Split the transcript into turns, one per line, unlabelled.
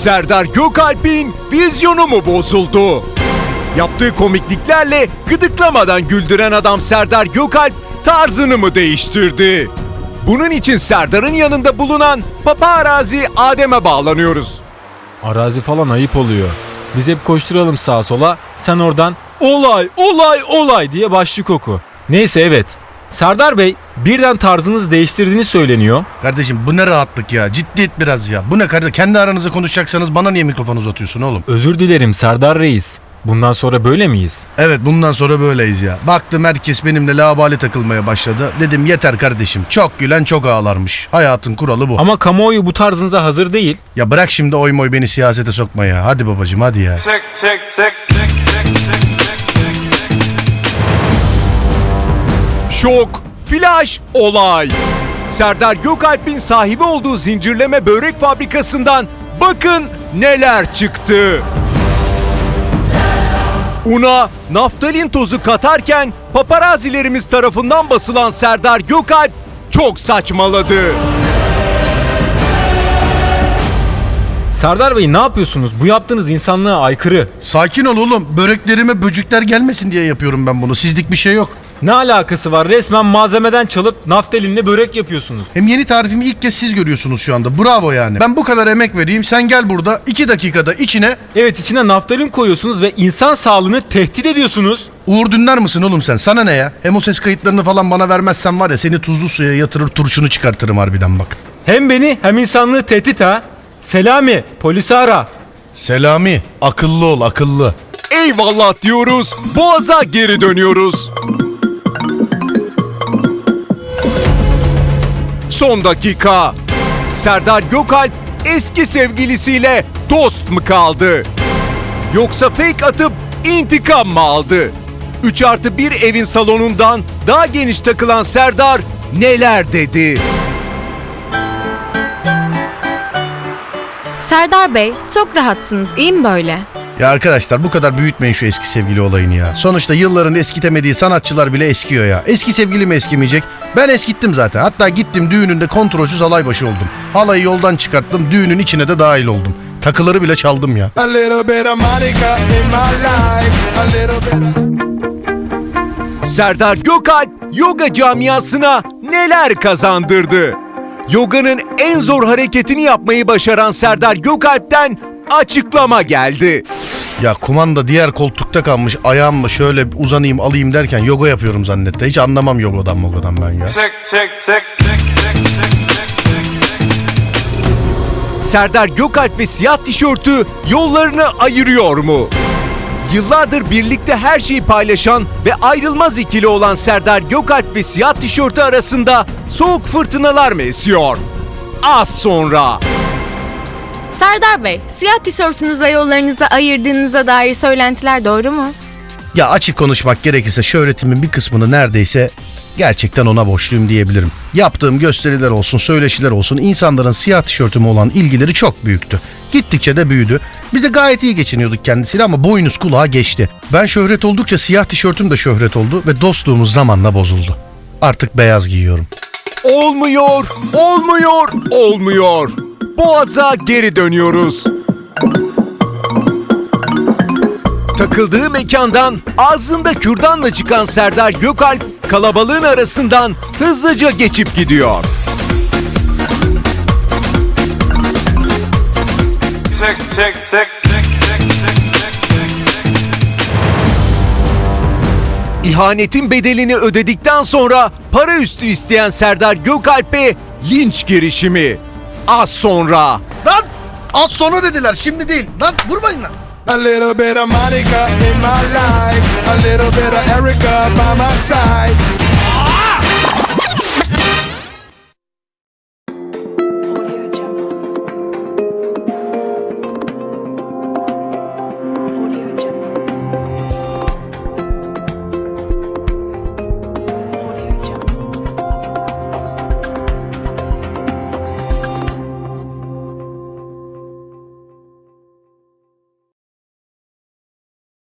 Serdar Gökalp'in vizyonu mu bozuldu? Yaptığı komikliklerle gıdıklamadan güldüren adam Serdar Gökalp tarzını mı değiştirdi? Bunun için Serdar'ın yanında bulunan paparazi Adem'e bağlanıyoruz.
Arazi falan ayıp oluyor. Biz hep koşturalım sağa sola. Sen oradan olay olay olay diye başlık oku. Neyse evet. Serdar Bey birden tarzınızı değiştirdiğini söyleniyor.
Kardeşim bu ne rahatlık ya. Ciddiyet biraz ya. Bu ne kardeşim? Kendi aranızda konuşacaksanız bana niye mikrofon uzatıyorsun oğlum?
Özür dilerim Serdar Reis. Bundan sonra böyle miyiz?
Evet bundan sonra böyleyiz ya. Baktım herkes benimle labali takılmaya başladı. Dedim yeter kardeşim. Çok gülen çok ağlarmış. Hayatın kuralı bu.
Ama kamuoyu bu tarzınıza hazır değil.
Ya bırak şimdi oy moy beni siyasete sokma ya. Hadi babacım hadi ya.
Tick, tick, tick, tick, tick, tick,
Şok, flash, olay. Serdar Gökalp'in sahibi olduğu zincirleme börek fabrikasından bakın neler çıktı. Una naftalin tozu katarken paparazilerimiz tarafından basılan Serdar Gökalp çok saçmaladı.
Serdar Bey ne yapıyorsunuz? Bu yaptığınız insanlığa aykırı.
Sakin ol oğlum. Böreklerime böcekler gelmesin diye yapıyorum ben bunu. Sizlik bir şey yok.
Ne alakası var? Resmen malzemeden çalıp naftalinle börek yapıyorsunuz.
Hem yeni tarifimi ilk kez siz görüyorsunuz şu anda. Bravo yani. Ben bu kadar emek vereyim. Sen gel burada iki dakikada içine
Evet içine naftalin koyuyorsunuz ve insan sağlığını tehdit ediyorsunuz.
Uğur Dündar mısın oğlum sen? Sana ne ya? Hem o ses kayıtlarını falan bana vermezsen var ya seni tuzlu suya yatırır turşunu çıkartırım harbiden bak.
Hem beni hem insanlığı tehdit ha. Selami polisi ara.
Selami akıllı ol akıllı.
Eyvallah diyoruz, Boğaz'a geri dönüyoruz. Son dakika. Serdar Gökalp eski sevgilisiyle dost mu kaldı? Yoksa fake atıp intikam mı aldı? 3 artı 1 evin salonundan daha geniş takılan Serdar neler dedi?
Serdar Bey, çok rahatsınız. İyi mi böyle?
Ya arkadaşlar bu kadar büyütmeyin şu eski sevgili olayını ya. Sonuçta yılların eskitemediği sanatçılar bile eskiyor ya. Eski sevgili mi eskimeyecek? Ben eskittim zaten. Hatta gittim düğününde kontrolsüz halay başı oldum. Halayı yoldan çıkarttım düğünün içine de dahil oldum. Takıları bile çaldım ya.
A little bit of Monica in my life. A little bit of...
Serdar Gökalp yoga camiasına neler kazandırdı? Yoga'nın en zor hareketini yapmayı başaran Serdar Gökalp'ten açıklama geldi.
Ya kumanda diğer koltukta kalmış ayağımı şöyle uzanayım alayım derken yoga yapıyorum zannetti. Hiç anlamam yogadan mogadan ben ya.
Çek çek çek çek çek çek.
Serdar Gökalp ve siyah tişörtü yollarını ayırıyor mu? Yıllardır birlikte her şeyi paylaşan ve ayrılmaz ikili olan Serdar Gökalp ve siyah tişörtü arasında soğuk fırtınalar mı esiyor? Az sonra.
Serdar Bey, siyah tişörtünüzle yollarınızı ayırdığınıza dair söylentiler doğru mu?
Ya açık konuşmak gerekirse şöhretimin bir kısmını neredeyse gerçekten ona borçluyum diyebilirim. Yaptığım gösteriler olsun, söyleşiler olsun insanların siyah tişörtüme olan ilgileri çok büyüktü. Gittikçe de büyüdü. Biz de gayet iyi geçiniyorduk kendisiyle ama boynuz kulağa geçti. Ben şöhret oldukça siyah tişörtüm de şöhret oldu ve dostluğumuz zamanla bozuldu. Artık beyaz giyiyorum.
Olmuyor, olmuyor, olmuyor. Boğaz'a geri dönüyoruz. Takıldığı mekandan ağzında kürdanla çıkan Serdar Gökalp kalabalığın arasından hızlıca geçip gidiyor.
Tick, tick, tick.
İhanetin bedelini ödedikten sonra para üstü isteyen Serdar Gökalp'e linç girişimi. Az sonra.
Lan az sonra dediler şimdi değil. Lan vurmayın lan.
A little bit of Monica in my life. A little bit of Erica by my side.